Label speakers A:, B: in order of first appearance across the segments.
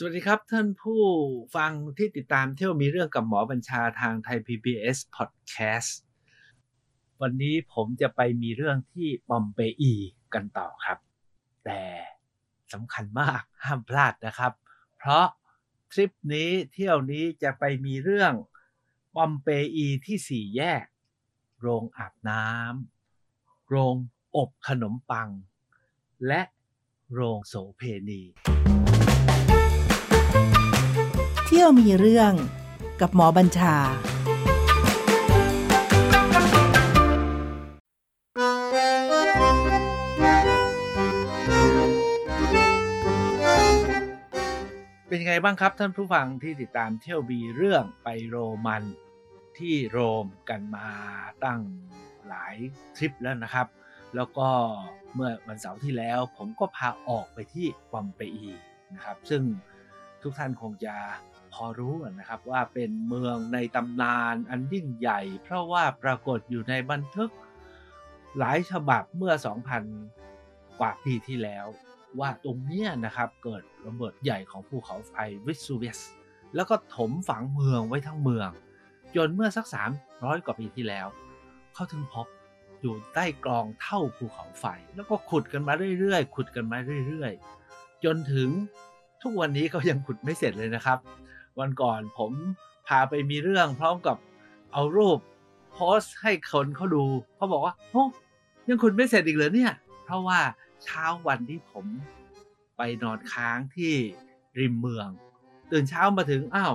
A: สวัสดีครับท่านผู้ฟังที่ติดตามเที่ยวมีเรื่องกับหมอบัญชาทางไทย PBS Podcast วันนี้ผมจะไปมีเรื่องที่ปอมเปอีกันต่อครับ แต่สำคัญมากห้ามพลาดนะครับ เพราะทริปนี้เที่ยวนี้จะไปมีเรื่องปอมเปอีที่สี่แยก โรงอาบน้ำโรงอบขนมปัง และโรงโสเพณี
B: เที่ยวมีเรื่องกับหมอบัญชา
A: เป็นยังไงบ้างครับท่านผู้ฟังที่ติดตามเที่ยวบีเรื่องไปโรมันที่โรมกันมาตั้งหลายทริปแล้วนะครับ แล้วก็เมื่อวันเสาร์ที่แล้วผมก็พาออกไปที่ปอมเปอีนะครับ ซึ่งทุกท่านคงจะ พอรู้นะครับว่าเป็นเมืองในตำนานอันยิ่งใหญ่ เพราะว่าปรากฏอยู่ในบันทึกหลายฉบับเมื่อ 2,000 กว่าปีที่แล้ว ว่าตรงนี้นะครับเกิดระเบิดใหญ่ของภูเขาไฟวิสูเวสแล้วก็ถมฝังเมืองไว้ทั้งเมือง จนเมื่อสัก 300 กว่าปีที่แล้ว เขาถึงพบอยู่ใต้กรองเท่าภูเขาไฟ แล้วก็ขุดกันมาเรื่อยๆ ขุดกันมาเรื่อยๆ จนถึงทุกวันนี้เขายังขุดไม่เสร็จเลยนะครับ วันก่อนผมพาไปมีเรื่องพร้อมกับเอารูปโพสต์ให้คนเขาดูเขาบอกว่าโอ้ยังขุดไม่เสร็จอีกเลยเนี่ย เพราะว่าเช้าวันที่ผมไปนอนค้างที่ริมเมือง ตื่นเช้ามาถึงอ้าว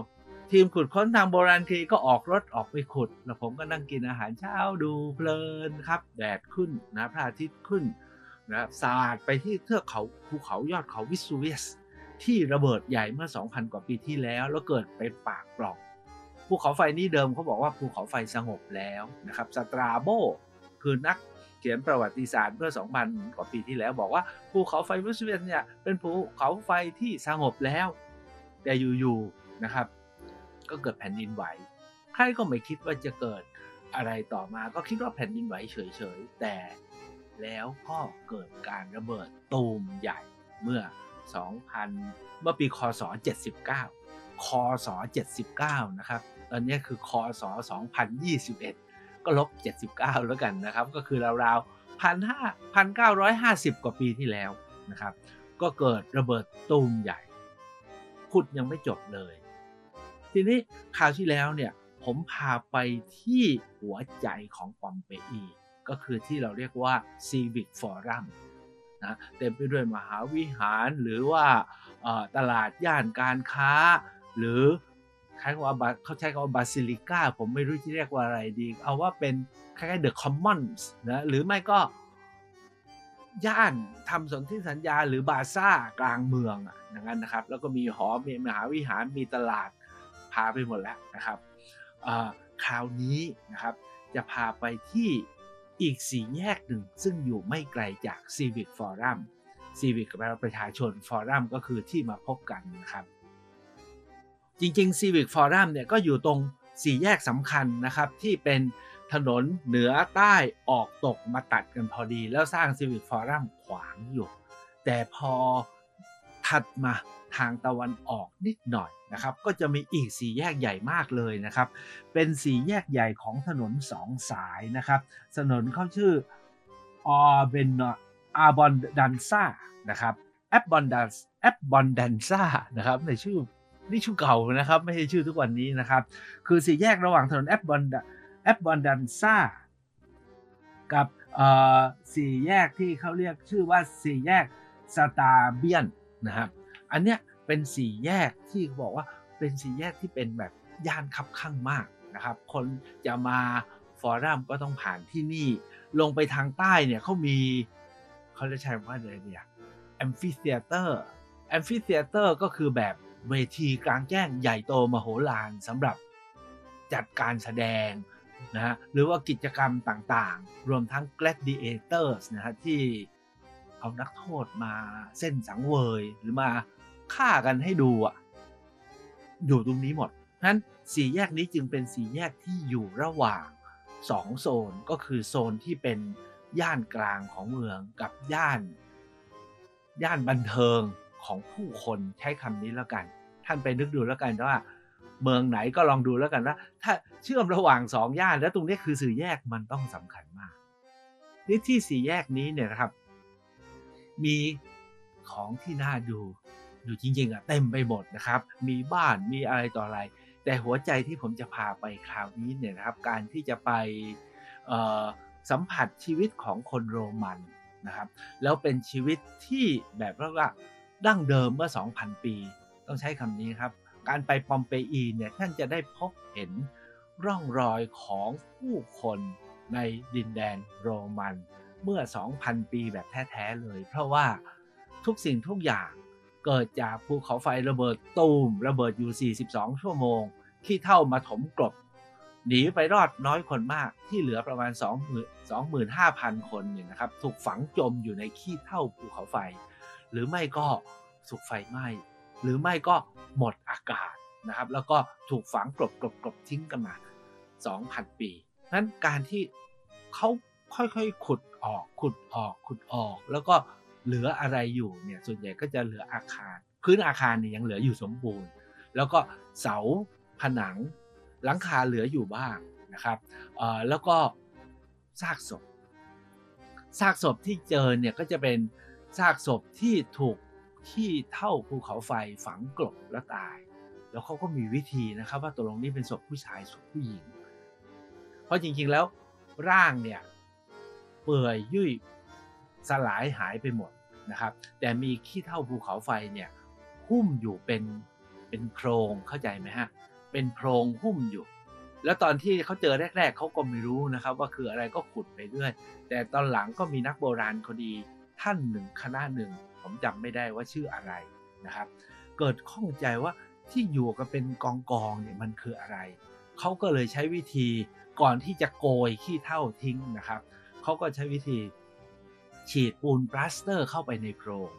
A: ทีมขุดค้นทางโบราณคดีก็ออกรถออกไปขุด แล้วผมก็นั่งกินอาหารเช้าดูเพลินครับ แดดขึ้นนะพระอาทิตย์ขึ้นนะสาดไปที่เทือกเขาภูเขายอดเขาวิสูเวส ที่ระเบิดใหญ่เมื่อ 2,000 กว่าปีที่แล้ว แล้วเกิดเป็นปากปล่องภูเขาไฟนี้เดิมเขาบอกว่าภูเขาไฟสงบแล้วนะครับสตราโบคือนักเขียนประวัติศาสตร์เมื่อ 2,000 กว่าปีที่แล้ว บอกว่าภูเขาไฟวิสเวียนเนี่ยเป็นภูเขาไฟที่สงบแล้ว แต่อยู่ๆนะครับ ก็เกิดแผ่นดินไหว ใครก็ไม่คิดว่าจะเกิดอะไรต่อมาก็คิดว่าแผ่นดินไหวเฉยๆแต่แล้วก็เกิดการระเบิดตูมใหญ่เมื่อ 2,000 เมื่อปีคศ 79 คศ 79 นะครับ ตอนนี้คือคศ 2021 ก็ลบ 79 แล้วกันนะครับ ก็คือราวๆ1,950 กว่าปีที่แล้วนะครับ ก็เกิดระเบิดตูมใหญ่ ขุดยังไม่จบเลย ทีนี้คราวที่แล้วเนี่ยผมพาไปที่หัวใจของปอมเปอีก็คือที่เราเรียกว่า Civic Forum นะเต็มไปด้วยมหาวิหารหรือว่าตลาดย่านการค้า หรือใช้คำว่าเขาใช้คำว่าบาซิลิก้าผมไม่รู้ที่เรียกว่าอะไรดี เอาว่าเป็นคล้ายๆเดอะคอมมอนส์นะหรือไม่ก็ย่านทำสนธิสัญญาหรือบาซ่ากลางเมืองอย่างนั้นนะครับ แล้วก็มีหอมีมหาวิหารมีตลาดพาไปหมดแล้วนะครับคราวนี้นะครับจะพาไปที่ อีกสี่แยกหนึ่งซึ่งอยู่ไม่ไกลจาก Civic Forum Civic แปลว่าประชาชน Forum ก็คือที่มาพบกันนะครับ จริงๆ Civic Forum เนี่ยก็อยู่ตรงสี่แยกสำคัญนะครับที่เป็นถนนเหนือใต้ออกตกมาตัดกันพอดี แล้วสร้าง Civic Forum ขวางอยู่ แต่พอ ถัดมาทางตะวันออกนิดหน่อยนะครับก็จะมีอีกสี่แยกใหญ่มากเลยนะครับ เป็นสี่แยกใหญ่ของถนนสองสายนะครับ ถนนเขาชื่อออเบนอาบอนดันซ่านะครับแอปบอนดันแอปบอนดันซ่านะครับในชื่อนี่ชื่อเก่านะครับ ไม่ใช่ชื่อทุกวันนี้นะครับ คือสี่แยกระหว่างถนนแอปบอนแอปบอนดันซ่ากับสี่แยกที่เขาเรียกชื่อว่าสี่แยกสตาเบียน นะครับ อันเนี้ยเป็นสี่แยกที่เขาบอกว่าเป็นสี่แยกที่เป็นแบบย่านคับคั่งมากนะครับ คนจะมา forum ก็ต้องผ่านที่นี่ ลงไปทางใต้เนี่ยเขามีเขาจะใช้ว่าอะไรเนี่ย amphitheater amphitheater ก็คือแบบเวทีกลางแจ้งใหญ่โตมโหฬารสำหรับจัดการแสดงนะฮะหรือว่ากิจกรรมต่างๆ รวมทั้ง gladiators นะฮะที่ เอานักโทษมาเซ่นสังเวยหรือมาฆ่ากันให้ดูอะอยู่ตรงนี้หมดนั้นสี่แยกนี้จึงเป็นสี่แยกที่อยู่ระหว่างสองโซนก็คือโซนที่เป็นย่านกลางของเมืองกับย่าน ย่านบันเทิงของผู้คนใช้คำนี้แล้วกัน ท่านไปนึกดูแล้วกันว่า เมืองไหนก็ลองดูแล้วกันว่าถ้าเชื่อมระหว่างสองย่านแล้วตรงนี้คือสื่อแยกมันต้องสำคัญมากนี่ที่สี่แยกนี้เนี่ยนะครับ มีของที่น่าดูอยู่จริงๆอะเต็มไปหมดนะครับ มีบ้านมีอะไรต่ออะไร แต่หัวใจที่ผมจะพาไปคราวนี้เนี่ยนะครับ การที่จะไปสัมผัสชีวิตของคนโรมันนะครับ แล้วเป็นชีวิตที่แบบว่าดั้งเดิมเมื่อ 2,000 ปี ต้องใช้คำนี้ครับ การไปปอมเปอีเนี่ยท่านจะได้พบเห็นร่องรอยของผู้คนในดินแดนโรมัน เมื่อ 2,000 ปีแบบแท้ๆเลย เพราะว่าทุกสิ่งทุกอย่างเกิดจากภูเขาไฟระเบิดตูมระเบิดอยู่ 42 ชั่วโมงขี้เท่ามาถมกลบ หนีไปรอดน้อยคนมากที่เหลือประมาณ 25,000 คนเนี่ยนะครับ ถูกฝังจมอยู่ในขี้เท่าภูเขาไฟ หรือไม่ก็สุกไฟไหม้หรือไม่ก็หมดอากาศนะครับ แล้วก็ถูกฝังกลบกลบกลบทิ้งกันมา 2,000 ปีนั้นการที่เขาค่อยๆ ขุด ออกขุดออกขุดออก แล้วก็เหลืออะไรอยู่เนี่ยส่วนใหญ่ก็จะเหลืออาคาร พื้นอาคารเนี่ยยังเหลืออยู่สมบูรณ์ แล้วก็เสาผนังหลังคาเหลืออยู่บ้างนะครับแล้วก็ซากศพซากศพที่เจอเนี่ยก็จะเป็นซากศพที่ถูกที่เท่าภูเขาไฟฝังกลบแล้วตาย แล้วเขาก็มีวิธีนะครับ ว่าตกลงนี้เป็นศพผู้ชายศพผู้หญิง เพราะจริงๆแล้วร่างเนี่ย เปื่อยยุ่ยสลายหายไปหมดนะครับ แต่มีขี้เท่าภูเขาไฟเนี่ยหุ้มอยู่เป็นเป็นโพรงเข้าใจไหมฮะเป็นโพรงหุ้มอยู่ แล้วตอนที่เขาเจอแรก ๆเขาก็ไม่รู้นะครับ ว่าคืออะไรก็ขุดไปเรื่อย แต่ตอนหลังก็มีนักโบราณคดีท่านหนึ่งคณะหนึ่ง ผมจำไม่ได้ว่าชื่ออะไรนะครับ เกิดข้องใจว่าที่อยู่กันเป็นกองกองเนี่ยมันคืออะไร เขาก็เลยใช้วิธีก่อนที่จะโกยขี้เถ้าทิ้งนะครับ เขาก็ใช้วิธี ฉีดปูนปลาสเตอร์เข้าไปในโพรง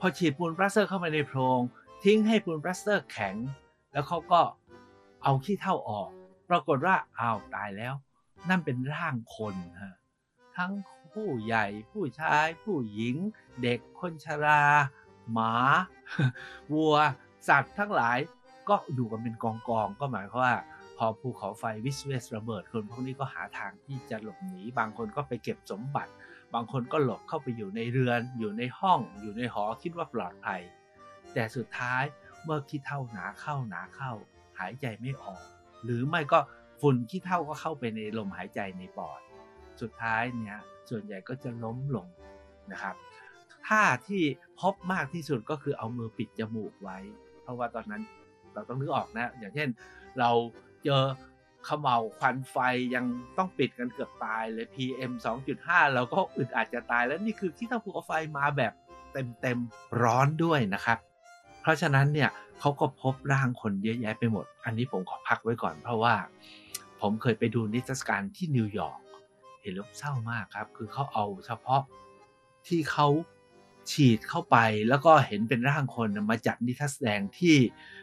A: พอฉีดปูนปลาสเตอร์เข้าไปในโพรง ทิ้งให้ปูนปลาสเตอร์แข็ง แล้วเขาก็เอาขี้เถ้าออก ปรากฏว่าอ้าวตายแล้ว นั่นเป็นร่างคนฮะทั้งผู้ใหญ่ ผู้ชาย ผู้หญิง เด็กคนชรา หมา วัว สัตว์ทั้งหลายก็อยู่กันเป็นกองกองก็หมายความว่า อภูเขาไฟวิสเวสระเบิดคนพวกนี้ก็หาทางที่จะหลบหนี บางคนก็ไปเก็บสมบัติ บางคนก็หลบเข้าไปอยู่ในเรือน อยู่ในห้อง อยู่ในหอคิดว่าปลอดภัย แต่สุดท้ายเมื่อขี้เท่าหนาเข้าหนาเข้า หายใจไม่ออก หรือไม่ก็ฝุ่นขี้เท่าก็เข้าไปในลมหายใจในปอด สุดท้ายเนี่ยส่วนใหญ่ก็จะล้มลงนะครับท่าที่พบมากที่สุดก็คือเอามือปิดจมูกไว้ เพราะว่าตอนนั้นเราต้องนึกออกนะ อย่างเช่นเรา เจอขมเหลาควันไฟยังต้องปิดกันเกือบตายเลย PM 2.5 เราก็อึดอาจจะตายแล้วนี่คือขี้เท่าภูเขาไฟมาแบบเต็มๆร้อนด้วยนะครับ เพราะฉะนั้นเนี่ยเขาก็พบร่างคนเยอะแยะไปหมด อันนี้ผมขอพักไว้ก่อนเพราะว่า ผมเคยไปดูนิทรรศการที่นิวยอร์กเห็นแล้วเศร้ามากครับ คือเขาเอาเฉพาะที่เขาฉีดเข้าไปแล้วก็เห็นเป็นร่างคนมาจัดนิทรรศแสดงที่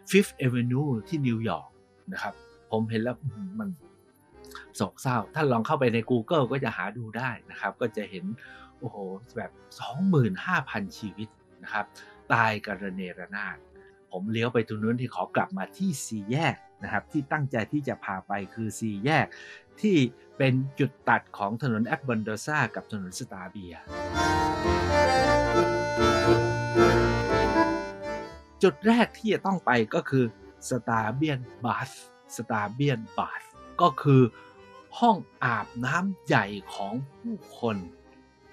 A: Fifth Avenue ที่นิวยอร์กนะครับ ผมเห็นแล้วมันโศกเศร้าถ้าลองเข้าไปใน Google ก็จะหาดูได้นะครับ ก็จะเห็นโอ้โหแบบ 25,000 ชีวิตนะครับ ตายกระเนระนาดผมเลี้ยวไปตรงนู้นที่ขอกลับมาที่สี่แยกนะครับ ที่ตั้งใจที่จะพาไปคือสี่แยก ที่เป็นจุดตัดของถนนแอปบอนโดซากับถนนสตาเบีย จุดแรกที่จะต้องไปก็คือสตาเบียนบาส สตาเบียนบาสก็คือห้องอาบน้ำใหญ่ของผู้คน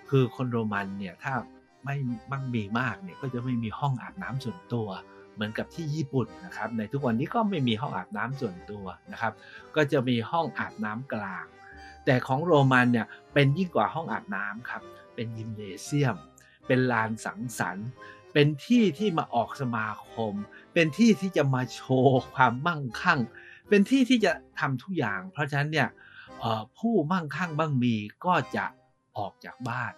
A: คือคนโรมันเนี่ยถ้าไม่มั่งมีมากเนี่ยก็จะไม่มีห้องอาบน้ำส่วนตัว เหมือนกับที่ญี่ปุ่นนะครับ ในทุกวันนี้ก็ไม่มีห้องอาบน้ำส่วนตัวนะครับ ก็จะมีห้องอาบน้ำกลาง แต่ของโรมันเนี่ยเป็นยิ่งกว่าห้องอาบน้ำครับ เป็นยิมเนเซียม เป็นลานสังสรรค์เป็นที่ที่มาออกสมาคม เป็นที่ที่จะมาโชว์ความมั่งคั่ง เป็นที่ที่จะทำทุกอย่าง เพราะฉะนั้นเนี่ยผู้มั่งคั่งบ้างมีก็จะออกจากบ้าน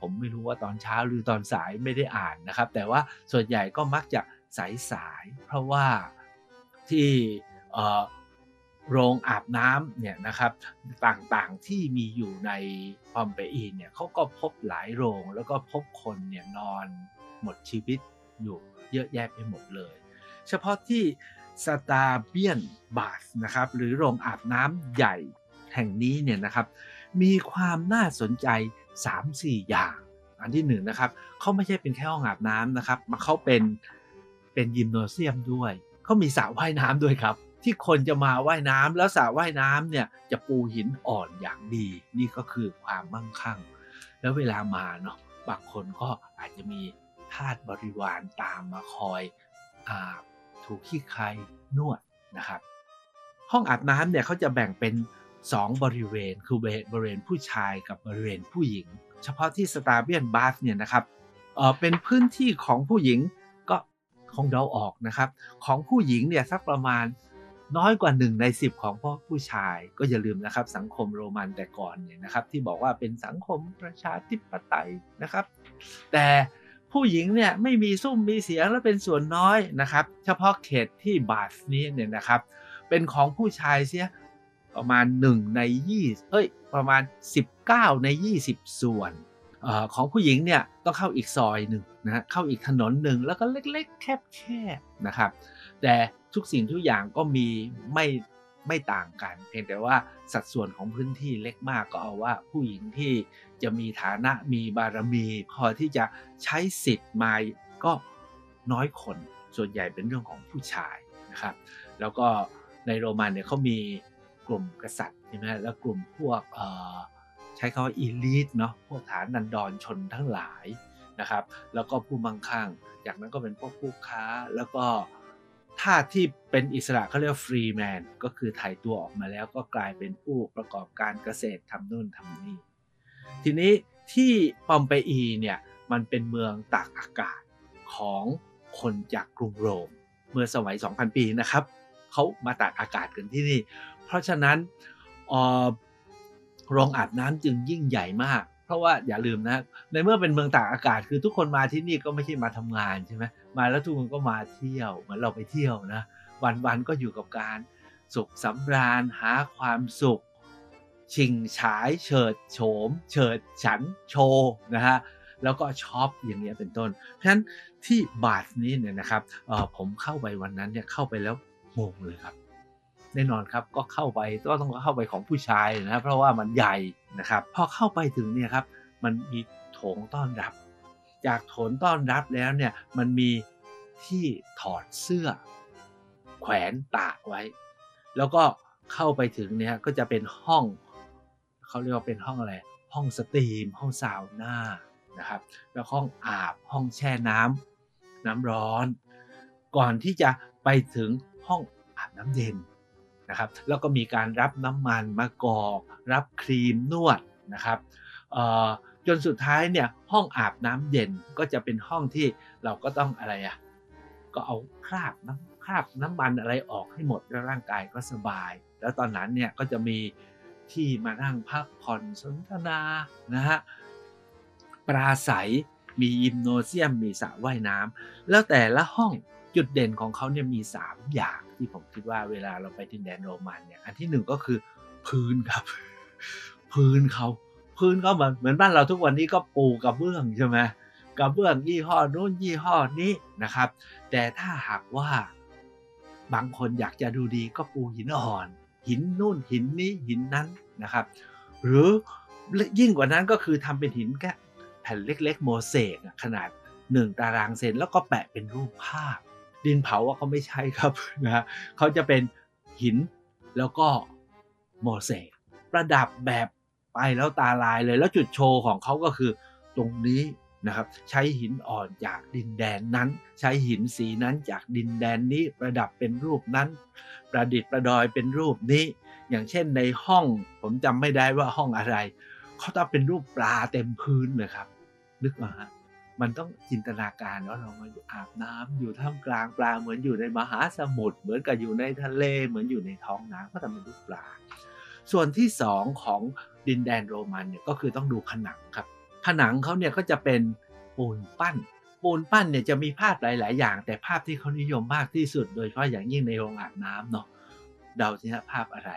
A: ผมไม่รู้ว่าตอนเช้าหรือตอนสายไม่ได้อ่านนะครับ แต่ว่าส่วนใหญ่ก็มักจะสายสาย เพราะว่าที่โรงอาบน้ำเนี่ยนะครับต่างๆที่มีอยู่ในปอมเปอีเนี่ยเขาก็พบหลายโรงแล้วก็พบคนเนี่ยนอนหมดชีวิตอยู่เยอะแยะไปหมดเลย เฉพาะที่ สตาเบียนบาสนะครับหรือโรงอาบน้ำใหญ่แห่งนี้เนี่ยนะครับ มีความน่าสนใจ 3-4 อย่าง อันที่หนึ่งนะครับเขาไม่ใช่เป็นแค่ห้องอาบน้ำนะครับมาเขาเป็นเป็นยิมโนเซียมด้วยเขามีสระว่ายน้ำด้วยครับ ที่คนจะมาว่ายน้ำแล้วสระว่ายน้ำเนี่ยจะปูหินอ่อนอย่างดี นี่ก็คือความมั่งคั่ง แล้วเวลามาเนาะบางคนก็อาจจะมีทาสบริวารตามมาคอยอา ถูกขี้ใครนวดนะครับ ห้องอาบน้ำเนี่ยเขาจะแบ่งเป็น 2 บริเวณ คือบริเวณผู้ชายกับบริเวณผู้หญิง เฉพาะที่สตาเบียนบาสเนี่ยนะครับเออเป็นพื้นที่ของผู้หญิงก็คงเดาออกนะครับ ของผู้หญิงเนี่ยสักประมาณน้อยกว่า 1 ใน 10 ของพ่อผู้ชายก็อย่าลืมนะครับ สังคมโรมันแต่ก่อนเนี่ยนะครับ ที่บอกว่าเป็นสังคมประชาธิปไตยนะครับ แต่ ผู้หญิงเนี่ยไม่มีซุ้มมีเสียงและเป็นส่วนน้อยนะครับ เฉพาะเขตที่บาสนี้เนี่ยนะครับ เป็นของผู้ชายเสียประมาณ 1 ใน 20เอ้ยประมาณ 19 ใน 20 ส่วนอของผู้หญิงเนี่ยต้องเข้าอีกซอยหนึ่งนะเข้าอีกถนนหนึ่งแล้วก็เล็กๆ แคบๆนะครับ แต่ทุกสิ่งทุกอย่างก็มีไม่ ไม่ต่างกัน เพียงแต่ว่าสัดส่วนของพื้นที่เล็กมากก็เอาว่า ผู้หญิงที่จะมีฐานะมีบารมี พอที่จะใช้สิทธิ์มาก็น้อยคนส่วนใหญ่เป็นเรื่องของผู้ชายนะครับ แล้วก็ในโรมันเนี่ยเขามีกลุ่มกษัตริย์ใช่ไหมแล้วกลุ่มพวกใช้คำว่าอีลิทเนาะพวกฐานันดรชนทั้งหลายนะครับ แล้วก็ผู้มั่งคั่ง จากนั้นก็เป็นพวกผู้ค้าแล้วก็ ถ้าที่เป็นอิสระเขาเรียกฟรีแมนก็คือถ่ายตัวออกมาแล้วก็กลายเป็นผู้ประกอบการเกษตรทำนู่นทำนี่ ทีนี้ที่ปอมเปอีเนี่ยมันเป็นเมืองตากอากาศของคนจากกรุงโรม เมื่อสมัย 2,000 ปีนะครับเขามาตากอากาศกันที่นี่ เพราะฉะนั้นโรงอาบน้ำจึงยิ่งใหญ่มาก เพราะว่าอย่าลืมนะ ในเมื่อเป็นเมืองตากอากาศ คือทุกคนมาที่นี่ก็ไม่ใช่มาทำงานใช่ไหมมาแล้วทุกคนก็มาเที่ยวเหมือนเราไปเที่ยวนะ วันๆก็อยู่กับการสุขสำราญหาความสุข ชิงฉายเฉิดโฉม เฉิดฉันโชว์นะฮะแล้วก็ช็อปอย่างเงี้ยเป็นต้น เพราะฉะนั้นที่บาทนี้เนี่ยนะครับผมเข้าไปวันนั้นเนี่ยเข้าไปแล้วงงเลยครับ แน่นอนครับก็เข้าไปก็ต้องเข้าไปของผู้ชายนะเพราะว่ามันใหญ่นะครับ พอเข้าไปถึงเนี่ยครับมันมีโถงต้อนรับ จากโถงต้อนรับแล้วเนี่ยมันมีที่ถอดเสื้อ แขวนตากไว้ แล้วก็เข้าไปถึงเนี่ยก็จะเป็นห้องเขาเรียกว่าเป็นห้องอะไรห้องสตรีม ห้องซาวน่านะครับแล้วห้องอาบห้องแช่น้ำน้ำร้อน ก่อนที่จะไปถึงห้องอาบน้ำเย็น นะครับแล้วก็มีการรับน้ำมันมากอกรับครีมนวดนะครับจนสุดท้ายเนี่ยห้องอาบน้ำเย็นก็จะเป็นห้องที่เราก็ต้องอะไรอะ่ะก็เอาคราบน้ำคราบน้ำมันอะไรออกให้หมดแล้วร่างกายก็สบาย แล้วตอนนั้นเนี่ยก็จะมีที่มานั่งพักผ่อนสนทนานะฮะปราศัยมียิมโนเซียมมีสระว่ายน้ำแล้วแต่ละห้อง จุดเด่นของเขาเนี่ยมี 3 อย่างที่ผมคิดว่าเวลาเราไปดินแดนโรมันเนี่ยอันที่หนึ่งก็คือพื้นครับ พื้นเขาพื้นเขาเหมือนเหมือนบ้านเราทุกวันนี้ก็ปูกระเบื้องใช่ไหมกระเบื้องยี่ห้อนู้นยี่ห้อนี้นะครับ แต่ถ้าหากว่าบางคนอยากจะดูดีก็ปูหินอ่อน หินนู่นหินนี้หินนั้นนะครับ หรือยิ่งกว่านั้นก็คือทำเป็นหินแค่แผ่นเล็ก ๆ โมเสกขนาดหนึ่งตารางเซนแล้วก็แปะเป็นรูปภาพ ดินเผาว่าเขาไม่ใช่ครับนะเขาจะเป็นหินแล้วก็โมเสกประดับแบบไปแล้วตาลายเลย แล้วจุดโชว์ของเขาก็คือตรงนี้นะครับ ใช้หินอ่อนจากดินแดนนั้น ใช้หินสีนั้นจากดินแดนนี้ประดับเป็นรูปนั้น ประดิษฐ์ประดอยเป็นรูปนี้ อย่างเช่นในห้องผมจำไม่ได้ว่าห้องอะไรเขาต้องเป็นรูปปลาเต็มพื้นเลยครับ นึกมาฮะ มันต้องจินตนาการว่าเรามาอาบน้ำอยู่ท่ามกลางปลาเหมือนอยู่ในมหาสมุทรเหมือนกับอยู่ในทะเลเหมือนอยู่ในท้องน้ำก็ทำเป็นรูปปลา ส่วนที่สองของดินแดนโรมันเนี่ยก็คือต้องดูผนังครับ ผนังเขาเนี่ยก็จะเป็นปูนปั้น ปูนปั้นเนี่ยจะมีภาพหลาย ๆ อย่าง แต่ภาพที่เขานิยมมากที่สุด โดยเฉพาะอย่างยิ่งในโรงอาบน้ำเนาะเดาสิฮะภาพอะไร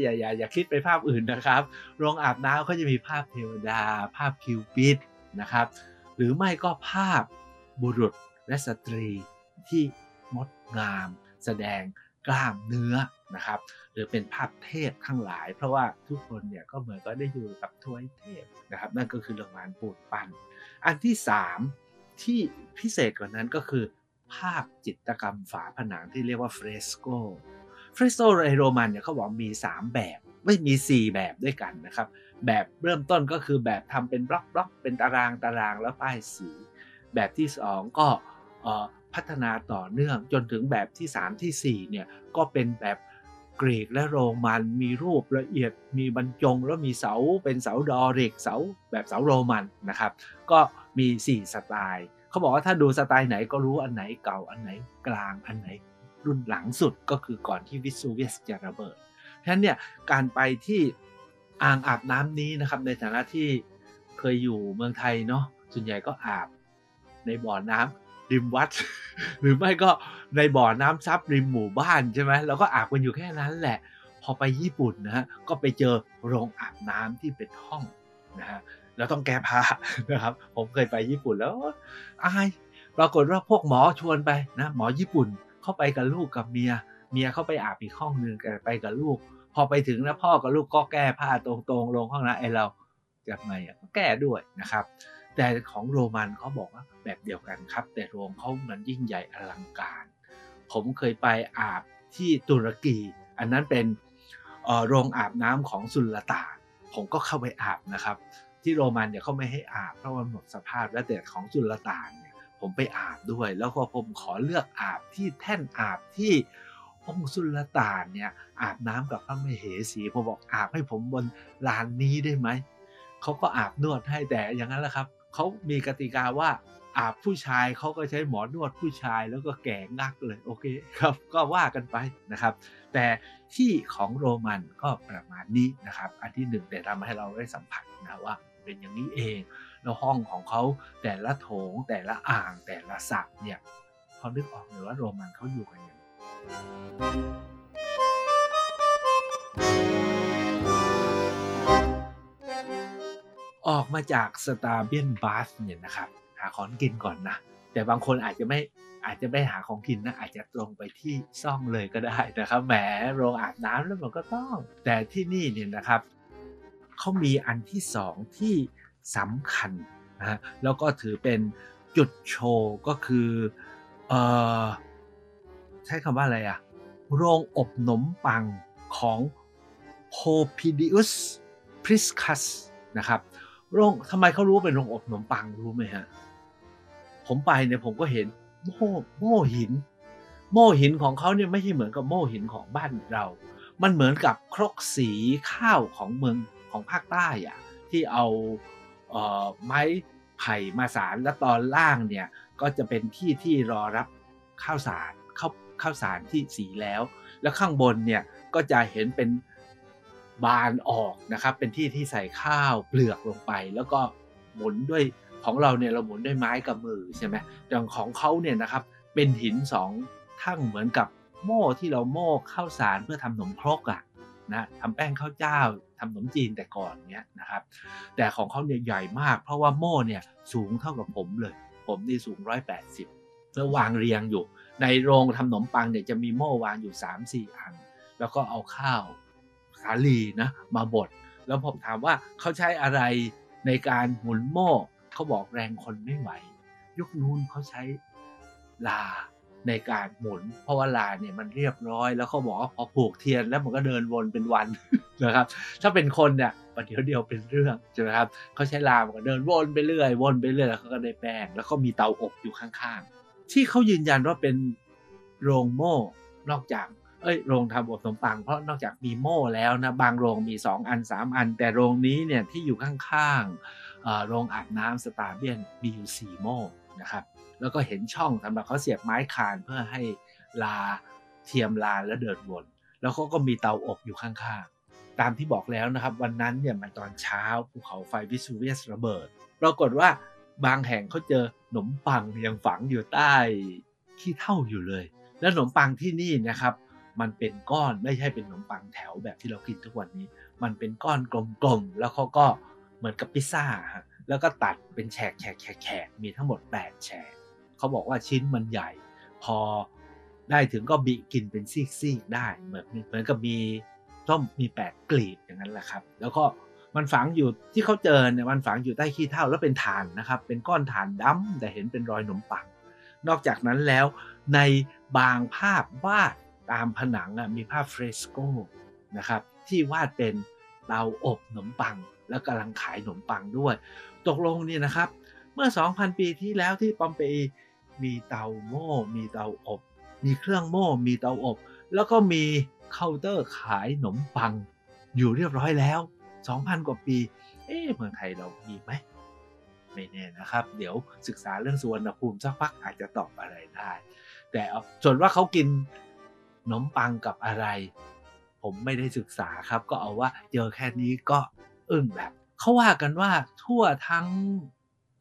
A: อย่าอย่าอย่าคิดไปภาพอื่นนะครับ โรงอาบน้ำเขาจะมีภาพเทวดา ภาพคิวปิดนะครับ หรือไม่ก็ภาพบุรุษและสตรีที่งดงาม แสดงกล้ามเนื้อนะครับ หรือเป็นภาพเทพทั้งหลาย เพราะว่าทุกคนเนี่ยก็เหมือนก็ได้อยู่กับทวยเทพนะครับ นั่นก็คือโรงงานปูนปั้นอันที่สามที่พิเศษกว่านั้นก็คือ ภาพจิตรกรรมฝาผนังที่เรียกว่า fresco fresco ในโรมันเนี่ยเขาบอกมี 3 แบบ ไม่มี 4 แบบด้วยกันนะครับ แบบเริ่มต้นก็คือแบบทำเป็นบล็อกบล็อกเป็นตารางตารางแล้วป้ายสี แบบที่ 2 ก็พัฒนาต่อเนื่องจนถึงแบบที่ 3 ที่4เนี่ยก็เป็นแบบกรีกและโรมันมีรูปละเอียดมีบรรจงแล้วมีเสาเป็นเสาดอริกเสาแบบเสาโรมันนะครับ ก็มี 4 สไตล์ เขาบอกว่าถ้าดูสไตล์ไหนก็รู้อันไหนเก่าอันไหนกลางอันไหนรุ่นหลังสุดก็คือก่อนที่วิสูเวสจะระเบิด ฉะนั้นเนี่ยการไปที่อ่างอาบน้ำนี้นะครับในฐานะที่เคยอยู่เมืองไทยเนาะส่วนใหญ่ก็อาบในบ่อน้ำริมวัด หรือไม่ก็ในบ่อน้ำซับริมหมู่บ้านใช่ไหมเราก็อาบกันอยู่แค่นั้นแหละ พอไปญี่ปุ่นนะฮะก็ไปเจอโรงอาบน้ำที่เป็นห้องนะฮะแล้วต้องแก้ผ้านะครับ ผมเคยไปญี่ปุ่นแล้วอายปรากฏว่าพวกหมอชวนไปนะหมอญี่ปุ่นเข้าไปกับลูกกับเมีย เมียเข้าไปอาบอีกห้องหนึ่งไปกับลูก พอไปถึงนะพ่อกับลูกก็แก้ผ้าตรงๆ ลงห้องนะไอเราจะไงอ่ก็แก้ด้วยนะครับ แต่ของโรมันเขาบอกว่าแบบเดียวกันครับ แต่โรงเขามันยิ่งใหญ่อลังการ ผมเคยไปอาบที่ตุรกี อันนั้นเป็นโรงอาบน้ำของสุลต่านผมก็เข้าไปอาบนะครับ ที่โรมันเนี่ยเขาไม่ให้อาบเพราะมันหมดสภาพแล้วแต่ของสุลต่านเนี่ยผมไปอาบด้วย แล้วก็ผมขอเลือกอาบที่แท่นอาบที่ องค์สุลต่านเนี่ยอาบน้ำกับพระมเหสีผมบอกอาบให้ผมบนลานนี้ได้ไหมเขาก็อาบนวดให้แต่อย่างนั้นแหละครับเขามีกติกาว่าอาบผู้ชายเขาก็ใช้หมอนวดผู้ชายแล้วก็แก่งักเลยโอเคครับก็ว่ากันไปนะครับ แต่ที่ของโรมันก็ประมาณนี้นะครับ อันที่หนึ่งแต่ทำให้เราได้สัมผัสนะว่าเป็นอย่างนี้เองแล้วห้องของเขาแต่ละโถงแต่ละอ่างแต่ละสระเนี่ยเขานึกออกเลยว่าโรมันเขาอยู่กันอย่าง ออกมาจากสตาเบียนบาสเนี่ยนะครับ หาของกินก่อนนะ แต่บางคนอาจจะไม่อาจจะไม่หาของกินนะ อาจจะตรงไปที่ซ่องเลยก็ได้นะครับแหมโรงอาบน้ำแล้วมันก็ต้อง แต่ที่นี่เนี่ยนะครับเขามีอันที่สองที่สำคัญนะแล้วก็ถือเป็นจุดโชว์ก็คือเออ ใช้คำว่าอะไรอะโรงอบขนมปังของ Popidius Priscus นะครับโรงทำไมเขารู้เป็นโรงอบขนมปังรู้ไหมฮะ ผมไปเนี่ยผมก็เห็นโม่โม่หิน โม่หินของเขาเนี่ยไม่ใช่เหมือนกับโม่หินของบ้านเรา มันเหมือนกับครกสีข้าวของเมืองของภาคใต้อะที่เอาเออไม้ไผ่มาสารแล้วตอนล่างเนี่ยก็จะเป็นที่ที่รอรับข้าวสาร ข้าวสารที่สีแล้ว แล้วข้างบนเนี่ยก็จะเห็นเป็นบานออกนะครับ เป็นที่ที่ใส่ข้าวเปลือกลงไป แล้วก็หมุนด้วยของเราเนี่ยเราหมุนด้วยไม้กับมือใช่ไหมอย่างของเขาเนี่ยนะครับเป็นหินสองทั้งเหมือนกับโม่ที่เราโม่ข้าวสารเพื่อทำขนมครกอะ่ะนะทำแป้งข้าวเจ้าทำขนมจีนแต่ก่อนเนี้ยนะครับ แต่ของเขาเนี่ยใหญ่มาก เพราะว่าโม่เนี่ยสูงเท่ากับผมเลย ผมนี่สูง ร้อยแล้ววางเรียงอยู่ ในโรงทำขนมปังเนี่ยจะมีโม่วางอยู่สามสี่อัน แล้วก็เอาข้าวสาลีนะมาบดแล้วผมถามว่าเขาใช้อะไรในการหมุนโม่เขาบอกแรงคนไม่ไหว ยุคนู้นเขาใช้ลาในการหมุน เพราะว่าลาเนี่ยมันเรียบร้อย แล้วเขาบอกว่าพอผูกเทียนแล้วมันก็เดินวนเป็นวันนะครับ ถ้าเป็นคนเนี่ยประเดี๋ยวเดียวเป็นเรื่องใช่ไหมครับเขาใช้ลามันก็เดินวนไปเรื่อยวนไปเรื่อยแล้วเขาก็ได้แป้งแล้วก็มีเตาอบอยู่ข้างๆ ที่เขายืนยันว่าเป็นโรงโม่นอกจาก เอ้ยโรงทำอบขนมปัง เพราะนอกจากมีโม่แล้วนะบางโรงมี 2 อัน 3 อัน แต่โรงนี้เนี่ยที่อยู่ข้างๆโรงอาบน้ำสตาร์เบียนมีอยู่ 4 โม่นะครับแล้วก็เห็นช่องสำหรับเขาเสียบไม้คานเพื่อให้ลาเทียมลาแล้วเดินวน แล้วเขาก็มีเตาอบอยู่ข้างๆ ตามที่บอกแล้วนะครับ วันนั้นเนี่ยมันตอนเช้าภูเขาไฟวิสูเวียสระเบิด ปรากฏว่าบางแห่งเขาเจอ ขนมปังยังฝังอยู่ใต้ขี้เท่าอยู่เลย แล้วขนมปังที่นี่นะครับ มันเป็นก้อนไม่ใช่เป็นขนมปังแถวแบบที่เรากินทุกวันนี้ มันเป็นก้อนกลมๆแล้วเขาก็เหมือนกับพิซซ่าฮะแล้วก็ตัดเป็นแฉกแฉกแฉกมีทั้งหมด8แฉกเขาบอกว่าชิ้นมันใหญ่ พอได้ถึงก็บิกินเป็นซีกๆได้เหมือนเหมือนกับมีต้มมีแปดกลีบอย่างนั้นแหละครับ แล้วก็ มันฝังอยู่ที่เขาเจอเนี่ยมันฝังอยู่ใต้ขี้เถ้าแล้วเป็นฐานนะครับ เป็นก้อนฐานดำแต่เห็นเป็นรอยขนมปัง นอกจากนั้นแล้วในบางภาพวาดตามผนังอะมีภาพ fresco นะครับที่วาดเป็นเตาอบขนมปัง แล้วกำลังขายขนมปังด้วย ตกลงเนี่ยนะครับ เมื่อ 2,000 ปีที่แล้วที่ปอมเปอีมีเตาโม่มีเตาอบ มีเครื่องโม่มีเตาอบ แล้วก็มีเคาน์เตอร์ขายขนมปังอยู่เรียบร้อยแล้ว 2,000 กว่าปี เอ๊ะเมืองไทยเรามีไหมไม่แน่นะครับ เดี๋ยวศึกษาเรื่องสุวรรณภูมิสักพักอาจจะตอบอะไรได้ แต่ส่วนว่าเขากินขนมปังกับอะไร ผมไม่ได้ศึกษาครับ ก็เอาว่าเจอแค่นี้ก็อึ้งแบบเขาว่ากันว่าทั่วทั้ง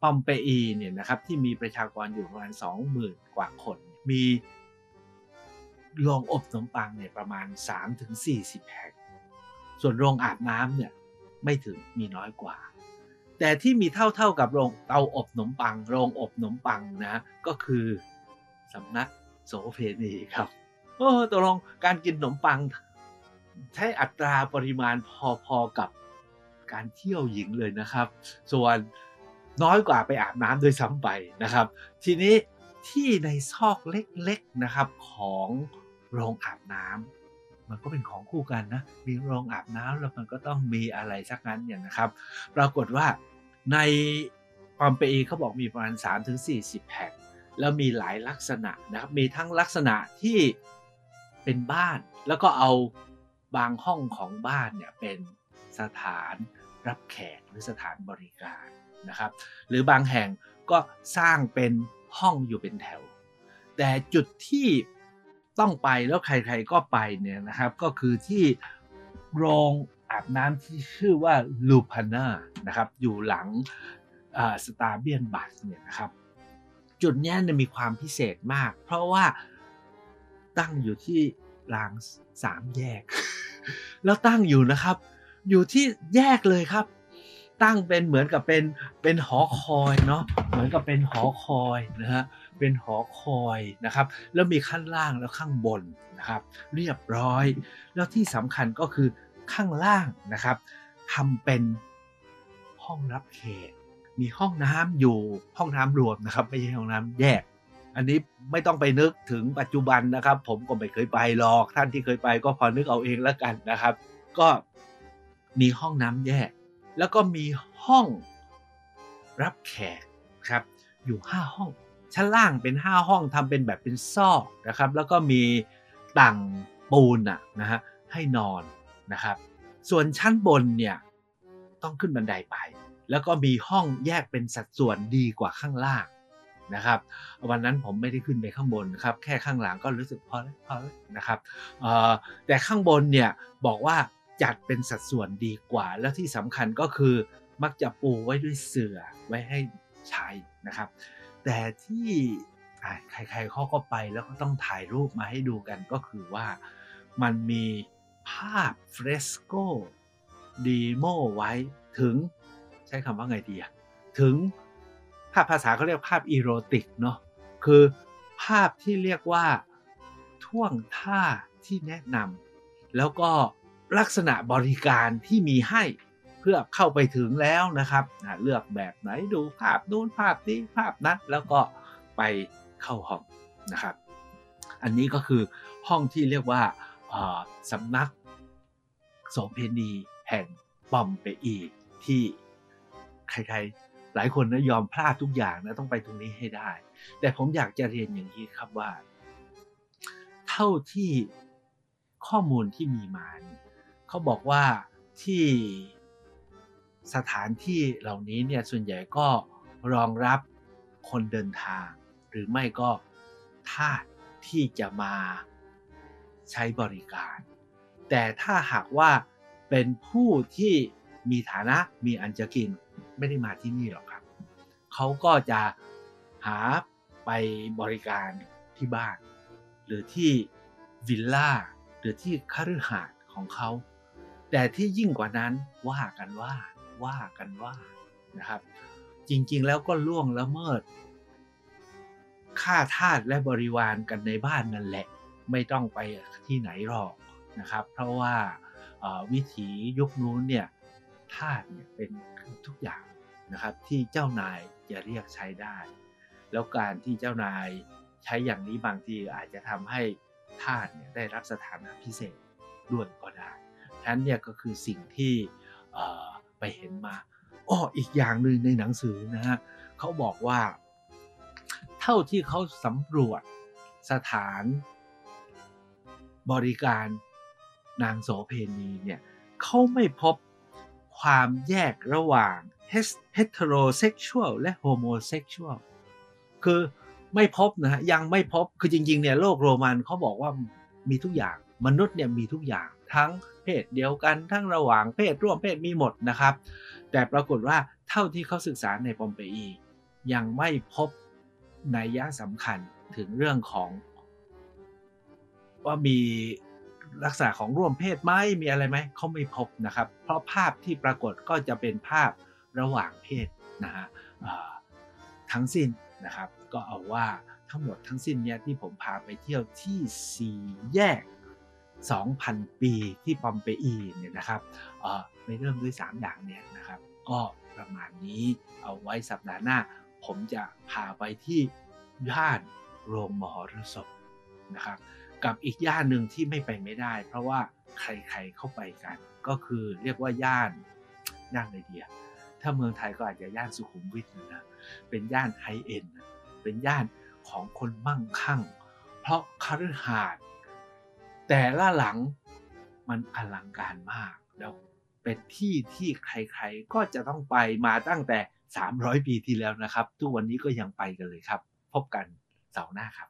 A: ปอมเปอีเนี่ยนะครับที่มีประชากรอยู่ประมาณ 20,000 กว่าคน มีโรงอบขนมปังเนี่ยประมาณ 3-40 แห่ง ส่วนโรงอาบน้ำเนี่ย ไม่ถึงมีน้อยกว่า แต่ที่มีเท่าเท่ากับโรงเตาอบขนมปัง โรงอบขนมปังนะ ก็คือสำนักโสเพณีครับโอ้ตกลงการกินขนมปัง ใช้อัตราปริมาณพอๆกับการเที่ยวหญิงเลยนะครับ ส่วนน้อยกว่าไปอาบน้ำโดยซ้ำไปนะครับ ทีนี้ที่ในซอกเล็กๆนะครับของโรงอาบน้ำ มันก็เป็นของคู่กันนะ มีโรงอาบน้ำแล้วมันก็ต้องมีอะไรสักนั้นอย่างนะครับ ปรากฏว่าในปอมเปอีเขาบอกมีประมาณ 3-40 แห่งแล้วมีหลายลักษณะนะครับ มีทั้งลักษณะที่เป็นบ้าน แล้วก็เอาบางห้องของบ้านเนี่ยเป็นสถานรับแขกหรือสถานบริการนะครับ หรือบางแห่งก็สร้างเป็นห้องอยู่เป็นแถว แต่จุดที่ ต้องไปแล้วใครๆก็ไปเนี่ยนะครับ ก็คือที่โรงอาบน้ำที่ชื่อว่าลูพาน่านะครับ อยู่หลังสตาร์เบียนบัสเนี่ยนะครับ จุดนี้มีความพิเศษมาก เพราะว่าตั้งอยู่ที่รางสามแยก แล้วตั้งอยู่นะครับ อยู่ที่แยกเลยครับ ตั้งเป็นเหมือนกับเป็นเป็นหอคอยเนาะเหมือนกับเป็นหอคอยนะฮะ เป็นหอคอยนะครับ แล้วมีขั้นล่างแล้วข้างบนนะครับ เรียบร้อย แล้วที่สำคัญก็คือข้างล่างนะครับทำเป็นห้องรับแขกมีห้องน้ำอยู่ห้องน้ำรวมนะครับ ไม่ใช่ห้องน้ำแยก อันนี้ไม่ต้องไปนึกถึงปัจจุบันนะครับ ผมก็ไม่เคยไปหรอกท่านที่เคยไปก็พอนึกเอาเองแล้วกันนะครับ ก็มีห้องน้ำแยก แล้วก็มีห้องรับแขกครับ อยู่ 5 ห้อง ชั้นล่างเป็น 5 ห้องทำเป็นแบบเป็นซอกนะครับแล้วก็มีต่างปูนอะนะฮะให้นอนนะครับ ส่วนชั้นบนเนี่ยต้องขึ้นบันไดไป แล้วก็มีห้องแยกเป็นสัดส่วนดีกว่าข้างล่างนะครับวันนั้นผมไม่ได้ขึ้นไปข้างบนครับแค่ข้างหลังก็รู้สึกพอแล้วพอแล้วนะครับแต่ข้างบนเนี่ยบอกว่าจัดเป็นสัดส่วนดีกว่า แล้วที่สำคัญก็คือมักจะปูไว้ด้วยเสื่อไว้ให้ใช้นะครับ แต่ที่ใครๆเขาก็ไปแล้วก็ต้องถ่ายรูปมาให้ดูกันก็คือว่ามันมีภาพเฟรสโกดีโมไว้ถึงใช้คำว่าไงดีอะถึงภาพภาษาเขาเรียกภาพอีโรติกเนาะคือภาพที่เรียกว่าท่วงท่าที่แนะนำแล้วก็ลักษณะบริการที่มีให้ พื่อเข้าไปถึงแล้วนะครับ เลือกแบบไหนดูภาพนู้นภาพนี้ภาพนั้นแล้วก็ไปเข้าห้องนะครับ อันนี้ก็คือห้องที่เรียกว่าสำนักโสเพณีแห่งปอมเปอีที่ใครๆ หลายคนนะยอมพลาดทุกอย่างนะต้องไปตรงนี้ให้ได้ แต่ผมอยากจะเรียนอย่างนี้ครับว่า เท่าที่ข้อมูลที่มีมาเขาบอกว่าที่ สถานที่เหล่านี้เนี่ยส่วนใหญ่ก็รองรับคนเดินทาง หรือไม่ก็ทาสที่จะมาใช้บริการ แต่ถ้าหากว่าเป็นผู้ที่มีฐานะมีอันจะกินไม่ได้มาที่นี่หรอกครับ เขาก็จะหาไปบริการที่บ้าน หรือที่วิลล่าหรือที่คฤหาสน์ของเขา แต่ที่ยิ่งกว่านั้นว่ากันว่า ว่ากันว่านะครับ จริง ๆ แล้วก็ล่วงละเมิดฆ่าทาสและบริวารกันในบ้านนั่นแหละ ไม่ต้องไปที่ไหนหรอกนะครับ เพราะว่าวิถียุคนู้นเนี่ยทาสเนี่ยเป็นทุกอย่างนะครับ ที่เจ้านายจะเรียกใช้ได้ แล้วการที่เจ้านายใช้อย่างนี้บางทีอาจจะทำให้ทาสเนี่ยได้รับสถานะพิเศษด้วยก็ได้ทั้นเนี่ยก็คือสิ่งที่ ไปเห็นมาอ้ออีกอย่างหนึ่งในหนังสือนะฮะเขาบอกว่า เท่าที่เขาสำรวจสถานบริการนางโสเพณีเนี่ยเขาไม่พบความแยกระหว่าง heterosexual และ homosexual คือไม่พบนะฮะยังไม่พบคือจริงๆเนี่ยโลกโรมันเขาบอกว่ามีทุกอย่างมนุษย์เนี่ยมีทุกอย่าง ทั้งเพศเดียวกันทั้งระหว่างเพศร่วมเพศมีหมดนะครับ แต่ปรากฏว่าเท่าที่เขาศึกษาในปอมเปอียังไม่พบนัยยะสำคัญถึงเรื่องของ ว่ามีลักษณะของร่วมเพศไหมมีอะไรไหมเขาไม่พบนะครับ เพราะภาพที่ปรากฏก็จะเป็นภาพระหว่างเพศนะฮะทั้งสิ้นนะครับ ก็เอาว่าทั้งหมดทั้งสิ้นเนี่ยที่ผมพาไปเที่ยวที่สี่แยก 2,000 ปีที่ปอมเปอีเนี่ยนะครับไปเริ่มด้วย 3 อย่างเนี่ยนะครับก็ประมาณนี้เอาไว้สัปดาห์หน้า ผมจะพาไปที่ย่านโรงมหรสพนะครับ กับอีกย่านหนึ่งที่ไม่ไปไม่ได้ เพราะว่าใครๆเข้าไปกัน ก็คือเรียกว่าย่านย่านไรเดีย ถ้าเมืองไทยก็อาจจะย่านสุขุมวิทนะเป็นย่านไฮเอ็นเป็นย่านของคนมั่งคั่ง เพราะคฤหาสน์ แต่ละหลังมันอลังการมาก แล้วเป็นที่ที่ใครๆก็จะต้องไปมาตั้งแต่ 300 ปีที่แล้วนะครับ ทุกวันนี้ก็ยังไปกันเลยครับ พบกันเสาร์หน้าครับ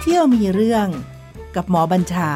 B: เที่ยวมีเรื่องกับหมอบัญชา